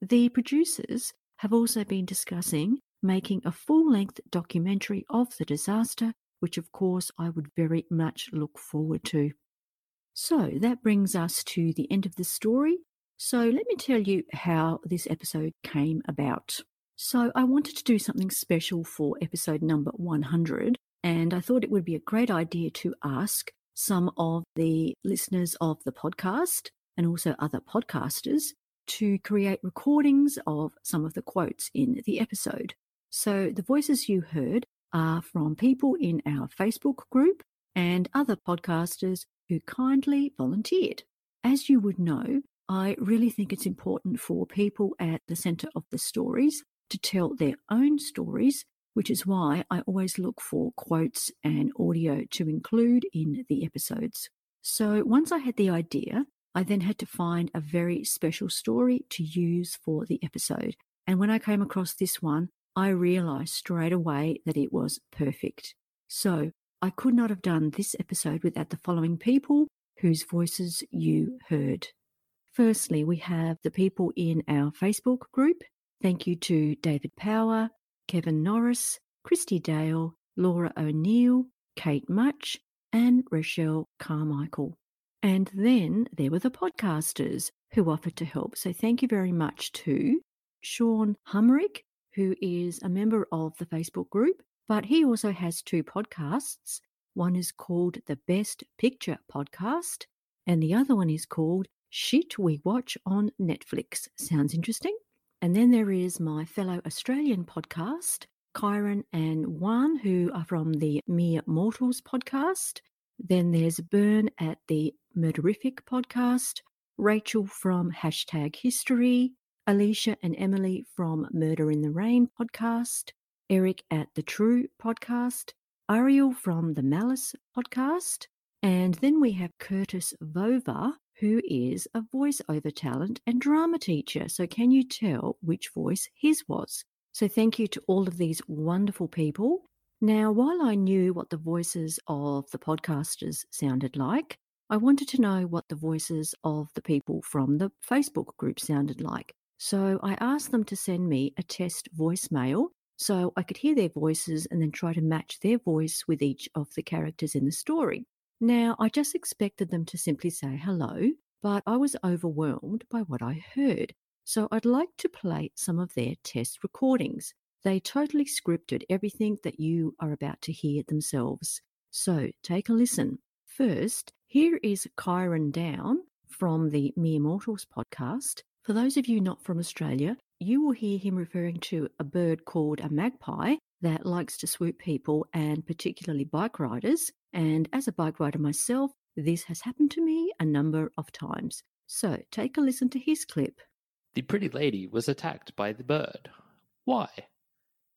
The producers have also been discussing making a full length documentary of the disaster, which of course I would very much look forward to. So that brings us to the end of the story. So let me tell you how this episode came about. So I wanted to do something special for episode number 100, and I thought it would be a great idea to ask some of the listeners of the podcast and also other podcasters to create recordings of some of the quotes in the episode. So the voices you heard are from people in our Facebook group and other podcasters who kindly volunteered. As you would know, I really think it's important for people at the centre of the stories to tell their own stories, which is why I always look for quotes and audio to include in the episodes. So once I had the idea, I then had to find a very special story to use for the episode. And when I came across this one, I realized straight away that it was perfect. So I could not have done this episode without the following people whose voices you heard. Firstly, we have the people in our Facebook group. Thank you to David Power, Kevin Norris, Christy Dale, Laura O'Neill, Kate Much, and Rochelle Carmichael. And then there were the podcasters who offered to help. So thank you very much to Sean Humrick, who is a member of the Facebook group, but he also has two podcasts. One is called the Best Picture Podcast, and the other one is called Shit We Watch on Netflix. Sounds interesting. And then there is my fellow Australian podcast, Kyron and Juan, who are from the Mere Mortals podcast. Then there's Bern at the Murderific podcast, Rachel from Hashtag History, Alicia and Emily from Murder in the Rain podcast, Eric at the True podcast, Ariel from the Malice podcast, and then we have Curtis Vova who is a voiceover talent and drama teacher. So, can you tell which voice his was? So, thank you to all of these wonderful people. Now, while I knew what the voices of the podcasters sounded like, I wanted to know what the voices of the people from the Facebook group sounded like. So, I asked them to send me a test voicemail so I could hear their voices and then try to match their voice with each of the characters in the story. Now, I just expected them to simply say hello, but I was overwhelmed by what I heard. So I'd like to play some of their test recordings. They totally scripted everything that you are about to hear themselves. So take a listen. First, here is Kyron Down from the Mere Mortals podcast. For those of you not from Australia, you will hear him referring to a bird called a magpie that likes to swoop people and particularly bike riders. And as a bike rider myself, this has happened to me a number of times. So take a listen to his clip. The pretty lady was attacked by the bird. Why?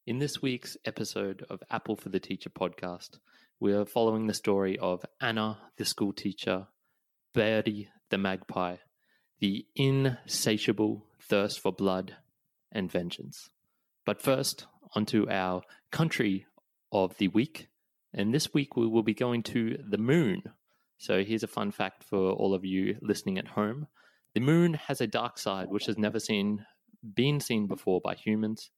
In this week's episode of Apple for the Teacher podcast, we are following the story of Anna, the school teacher, Birdie, the magpie, the insatiable thirst for blood and vengeance. But first, onto our country of the week. And this week we will be going to the moon. So here's a fun fact for all of you listening at home. The moon has a dark side which has never seen been seen before by humans.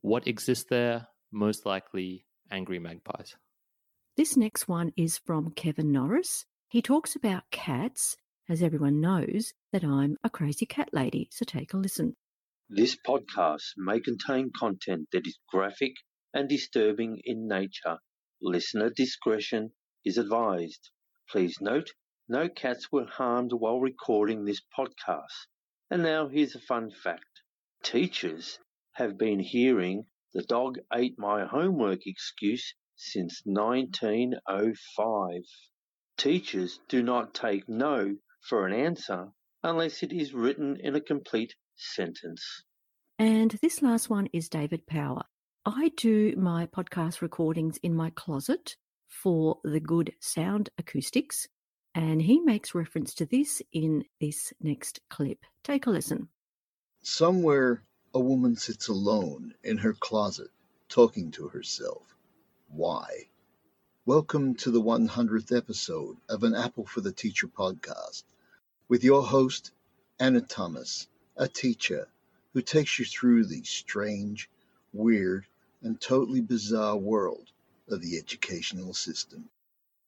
What exists there? Most likely angry magpies. This next one is from Kevin Norris. He talks about cats, as everyone knows that I'm a crazy cat lady, so take a listen. This podcast may contain content that is graphic and disturbing in nature. Listener discretion is advised. Please note, no cats were harmed while recording this podcast. And now here's a fun fact. Teachers have been hearing the dog ate my homework excuse since 1905. Teachers do not take no for an answer unless it is written in a complete sentence. And this last one is David Power. I do my podcast recordings in my closet for the good sound acoustics, and he makes reference to this in this next clip. Take a listen. Somewhere, a woman sits alone in her closet talking to herself. Why? Welcome to the 100th episode of an Apple for the Teacher podcast with your host, Anna Thomas, a teacher who takes you through the strange, weird, and totally bizarre world of the educational system.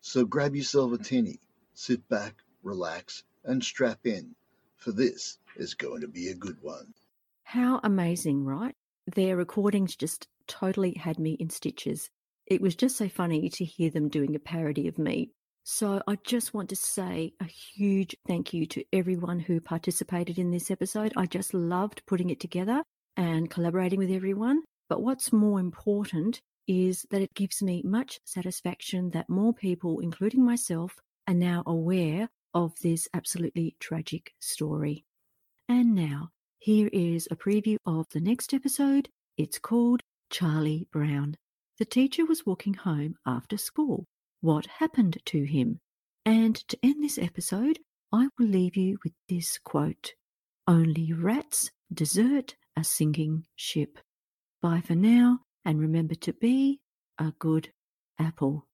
So grab yourself a tinny, sit back, relax, and strap in, for this is going to be a good one. How amazing, right? Their recordings just totally had me in stitches. It was just so funny to hear them doing a parody of me. So I just want to say a huge thank you to everyone who participated in this episode. I just loved putting it together and collaborating with everyone. But what's more important is that it gives me much satisfaction that more people, including myself, are now aware of this absolutely tragic story. And now, here is a preview of the next episode. It's called Charlie Brown. The teacher was walking home after school. What happened to him? And to end this episode, I will leave you with this quote Only rats desert a sinking ship. Bye for now, and remember to be a good apple.